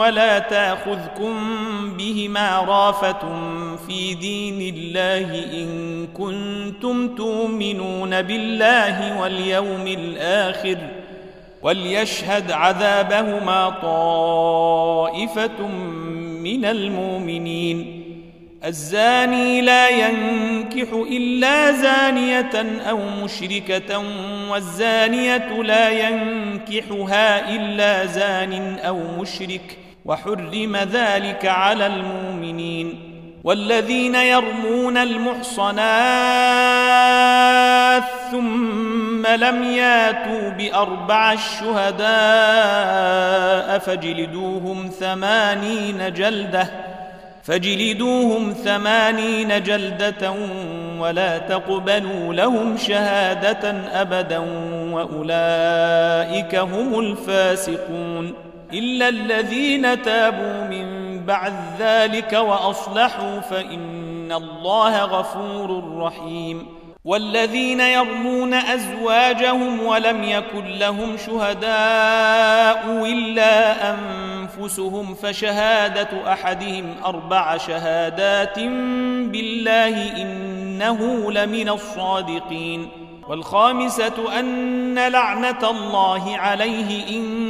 ولا تأخذكم بهما رافة في دين الله إن كنتم تؤمنون بالله واليوم الآخر وليشهد عذابهما طائفة من المؤمنين. الزاني لا ينكح إلا زانية أو مشركة والزانية لا ينكحها إلا زان أو مشرك. وحرم ذلك على المؤمنين والذين يرمون المحصنات ثم لم ياتوا بأربع الشهداء فاجلدوهم ثمانين جلدة فاجلدوهم ثمانين جلدة ولا تقبلوا لهم شهادة أبدا وأولئك هم الفاسقون إلا الذين تابوا من بعد ذلك وأصلحوا فإن الله غفور رحيم. والذين يرمون أزواجهم ولم يكن لهم شهداء إلا أنفسهم فشهادة أحدهم أربع شهادات بالله إنه لمن الصادقين. والخامسة أن لعنة الله عليه إن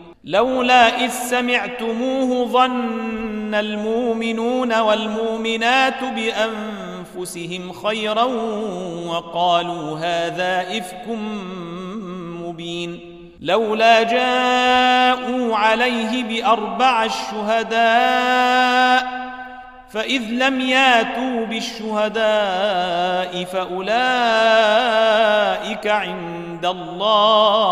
لولا إذ سمعتموه ظن المؤمنون والمؤمنات بأنفسهم خيرا وقالوا هذا إفك مبين. لولا جاءوا عليه بأربع الشهداء فإذ لم ياتوا بالشهداء فأولئك عند الله.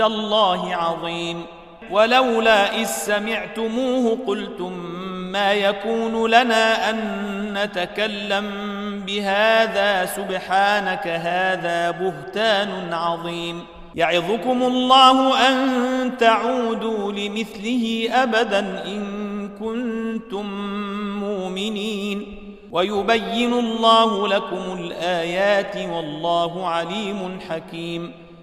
الله عظيم. ولولا إذ سمعتموه قلتم ما يكون لنا أن نتكلم بهذا سبحانك هذا بهتان عظيم. يعظكم الله أن تعودوا لمثله أبدا إن كنتم مؤمنين. ويبين الله لكم الآيات والله عليم حكيم.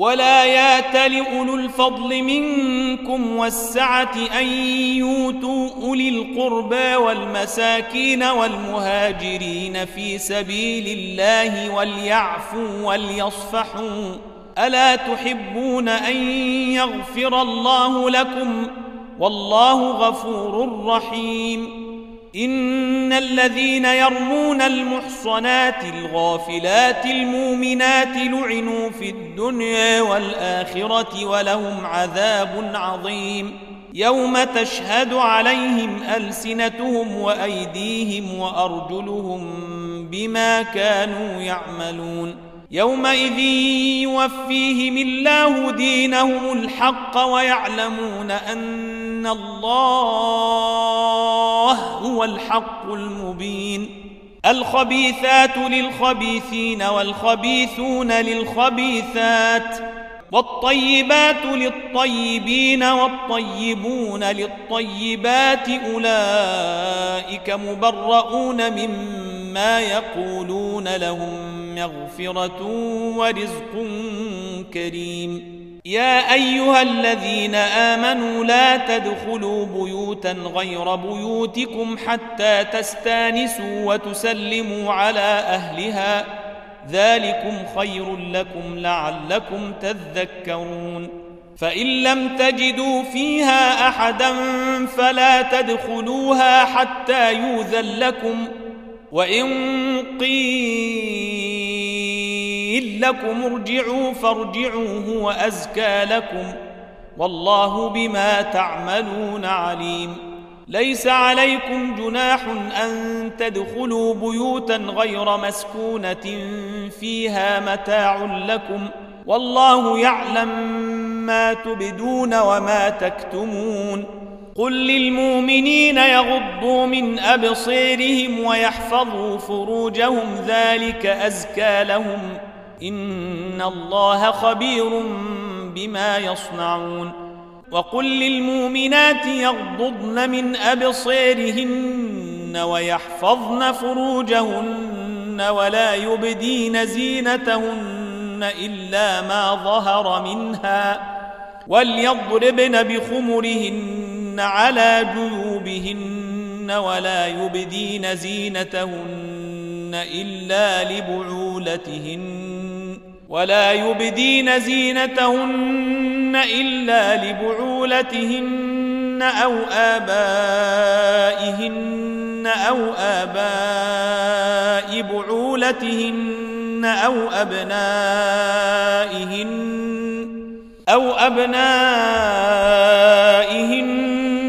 ولا يات لاولو الفضل منكم والسعه ان يؤتوا اولي القربى والمساكين والمهاجرين في سبيل الله وليعفوا وليصفحوا الا تحبون ان يغفر الله لكم والله غفور رحيم إن الذين يرمون المحصنات الغافلات المؤمنات لعنوا في الدنيا والآخرة ولهم عذاب عظيم يوم تشهد عليهم ألسنتهم وأيديهم وأرجلهم بما كانوا يعملون يومئذ يوفيهم الله دينهم الحق ويعلمون ان الله هو الحق المبين الخبيثات للخبيثين والخبيثون للخبيثات والطيبات للطيبين والطيبون للطيبات اولئك مبرؤون مما يقولون لهم مغفره ورزق كريم يا أيها الذين آمنوا لا تدخلوا بيوتا غير بيوتكم حتى تستانسوا وتسلموا على أهلها. ذلكم خير لكم لعلكم تذكرون. فإن لم تجدوا فيها أحدا فلا تدخلوها حتى يوذن لكم. وإن قيل لكم ارجعوا فارجعوا هو أزكى لكم. والله بما تعملون عليم. ليس عليكم جناح أن تدخلوا بيوتا غير مسكونة فيها متاع لكم. والله يعلم ما تبدون وما تكتمون. قل للمؤمنين يغضوا من ابصيرهم ويحفظوا فروجهم ذلك أزكى لهم. ان الله خبير بما يصنعون وقل للمؤمنات يغضضن من ابصيرهن ويحفظن فروجهن ولا يبدين زينتهن الا ما ظهر منها وليضربن بخمرهن على جيوبهن ولا يبدين زينتهن الا لبعولتهن ولا يبدين زينتهن إلا لبعولتهن أو آبائهن أو آباء بعولتهن أو أبنائهن أو أبنائهن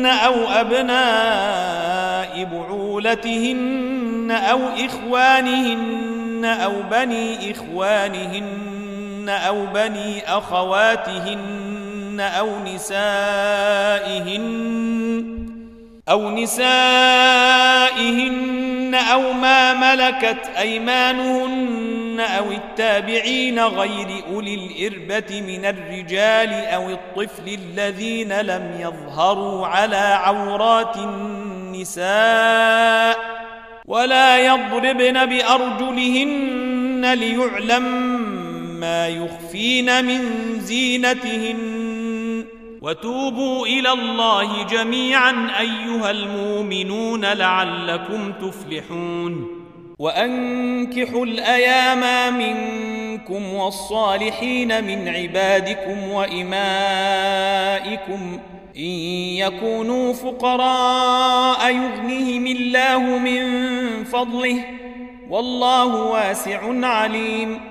أو أبناء بعولتهن أو إخوانهن أو بني إخوانهن أو بني أخواتهن أو نسائهن أو نسائهن أو ما ملكت أيمانهن أو التابعين غير أولي الإربة من الرجال أو الطفل الذين لم يظهروا على عورات النساء ولا يضربن بأرجلهن ليعلم ما يخفين من زينتهن. وتوبوا إلى الله جميعا أيها المؤمنون لعلكم تفلحون. وأنكحوا الأيام منكم والصالحين من عبادكم وإمائكم. إن يكونوا فقراء يغنيهم الله من فضله. والله واسع عليم.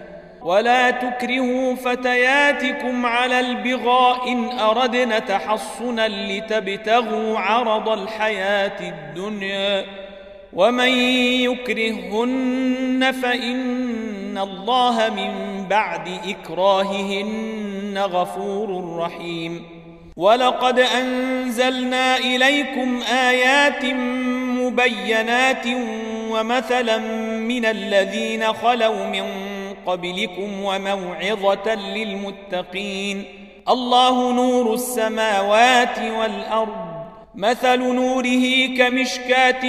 ولا تكرهوا فتياتكم على البغاء إن أردنا تحصنا لتبتغوا عرض الحياة الدنيا ومن يكرههن فإن الله من بعد إكراههن غفور رحيم. ولقد أنزلنا إليكم آيات مبينات ومثلا من الذين خلوا من قبلكم وموعظة للمتقين. الله نور السماوات والأرض. مثل نوره كمشكاة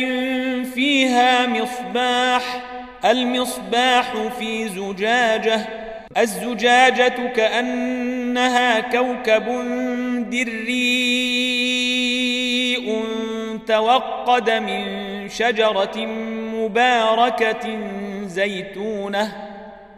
فيها مصباح. المصباح في زجاجة. الزجاجة كأنها كوكب دريء توقد من شجرة مباركة زيتونة.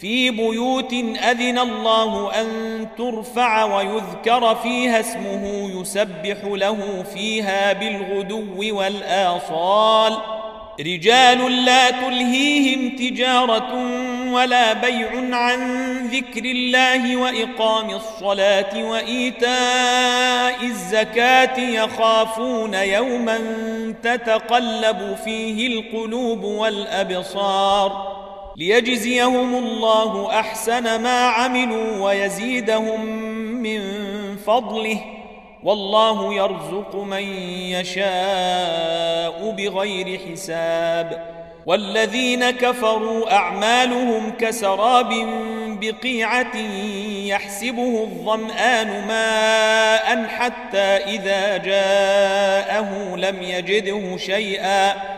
في بيوت أذن الله أن ترفع ويذكر فيها اسمه يسبح له فيها بالغدو والآصال. رجال لا تلهيهم تجارة ولا بيع عن ذكر الله وإقام الصلاة وإيتاء الزكاة يخافون يوما تتقلب فيه القلوب والأبصار. ليجزيهم الله أحسن ما عملوا ويزيدهم من فضله. والله يرزق من يشاء بغير حساب. والذين كفروا أعمالهم كسراب بقيعة يحسبه الظمآن ماء حتى إذا جاءه لم يجده شيئا.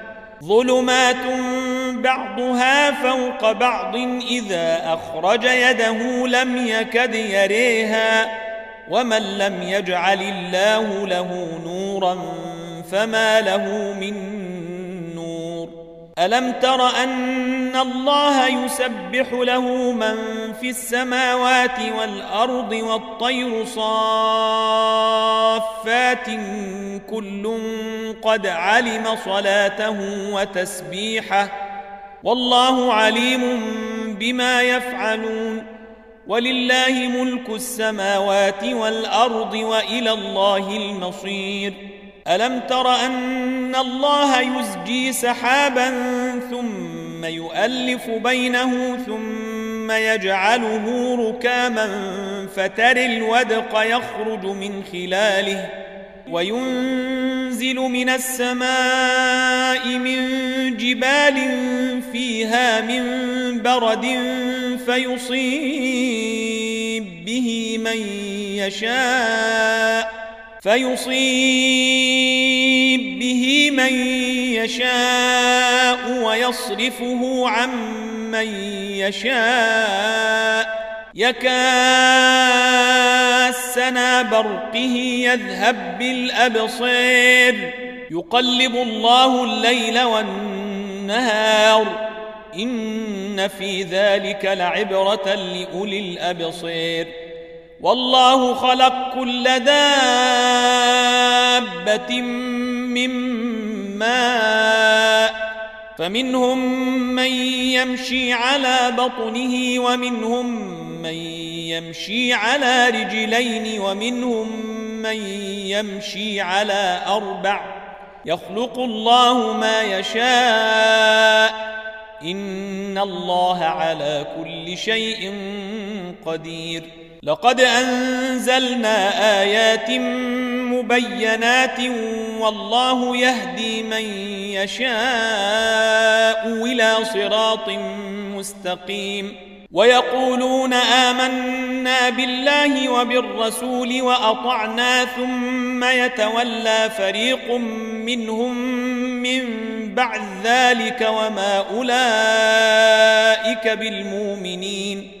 ظلمات بعضها فوق بعض إذا أخرج يده لم يكد يريها ومن لم يجعل الله له نورا فما له من نور ألم تر أن الله يسبح له من في السماوات والأرض والطير صافات كل قد علم صلاته وتسبيحه والله عليم بما يفعلون ولله ملك السماوات والأرض وإلى الله المصير ألم تر أن الله يزجي سحابا ثم يؤلف بينه ثم يجعله ركاما فتر الودق يخرج من خلاله وينزل من السماء من جبال فيها من برد فيصيب به من يشاء فيصيب به من يشاء ويصرفه عن من يشاء. يكاد سنا برقه يذهب بالأبصير يقلب الله الليل والنهار. إن في ذلك لعبرة لأولي الأبصير والله خلق كل دابة من ماء فمنهم من يمشي على بطنه ومنهم من يمشي على رجلين ومنهم من يمشي على أربع. يخلق الله ما يشاء إن الله على كل شيء قدير. لقد أنزلنا آيات مبينات والله يهدي من يشاء إلى صراط مستقيم ويقولون آمنا بالله وبالرسول وأطعنا ثم يتولى فريق منهم من بعد ذلك وما أولئك بالمؤمنين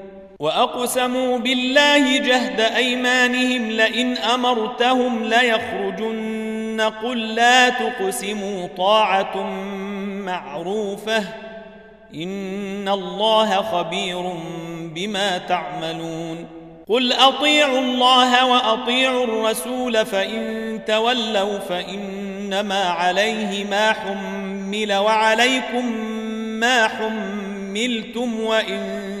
واقسموا بالله جهد ايمانهم لئن امرتهم ليخرجن قل لا تقسموا طاعه معروفه ان الله خبير بما تعملون قل اطيعوا الله واطيعوا الرسول فان تولوا فانما عليه ما حمل وعليكم ما حملتم وان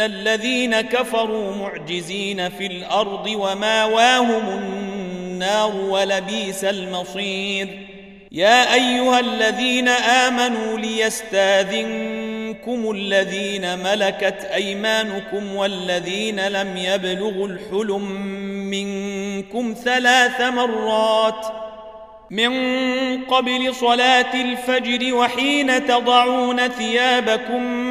الذين كفروا معجزين في الأرض وماواهم النار ولبيس المصير يا ايها الذين امنوا ليستاذنكم الذين ملكت ايمانكم والذين لم يبلغوا الحلم منكم ثلاث مرات من قبل صلاة الفجر وحين تضعون ثيابكم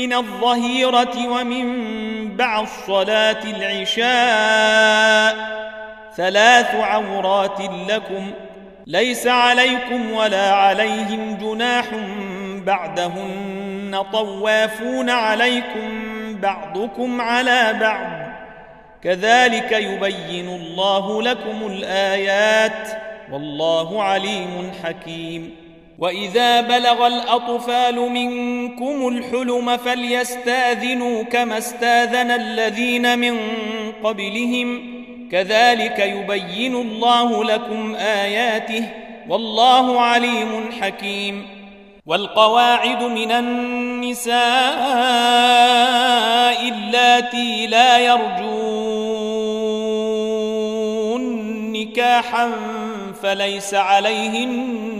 من الظهيرة ومن بعد صلاة العشاء ثلاث عورات لكم ليس عليكم ولا عليهم جناح بعدهن طوافون عليكم بعضكم على بعض كذلك يبين الله لكم الآيات والله عليم حكيم واذا بلغ الاطفال منكم الحلم فليستاذنوا كما استاذن الذين من قبلهم كذلك يبين الله لكم اياته والله عليم حكيم والقواعد من النساء اللاتي لا يرجون نكاحا فليس عليهن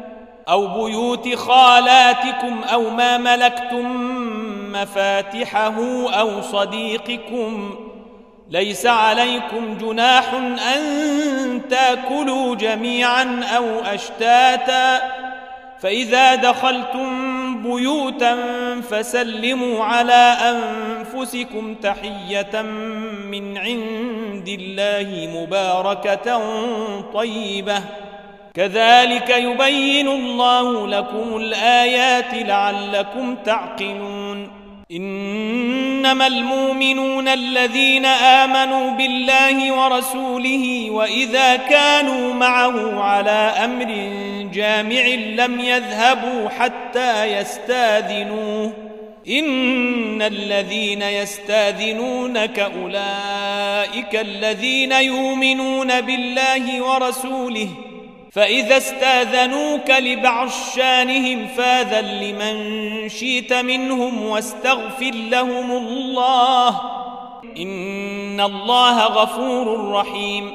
أو بيوت خالاتكم أو ما ملكتم مفاتحه أو صديقكم ليس عليكم جناح أن تأكلوا جميعا أو أشتاتا فإذا دخلتم بيوتا فسلموا على أنفسكم تحية من عند الله مباركة طيبة كذلك يبين الله لكم الآيات لعلكم تعقلون. إنما المؤمنون الذين آمنوا بالله ورسوله وإذا كانوا معه على أمر جامع لم يذهبوا حتى يستاذنوه. إن الذين يستاذنونك أولئك الذين يؤمنون بالله ورسوله فإذا استأذنوك لبعض شانهم فاذن لمن شئت منهم واستغفر لهم الله. إن الله غفور رحيم.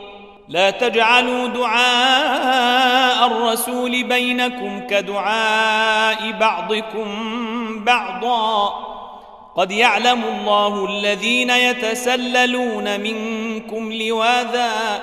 لا تجعلوا دعاء الرسول بينكم كدعاء بعضكم بعضا. قد يعلم الله الذين يتسللون منكم لواذا.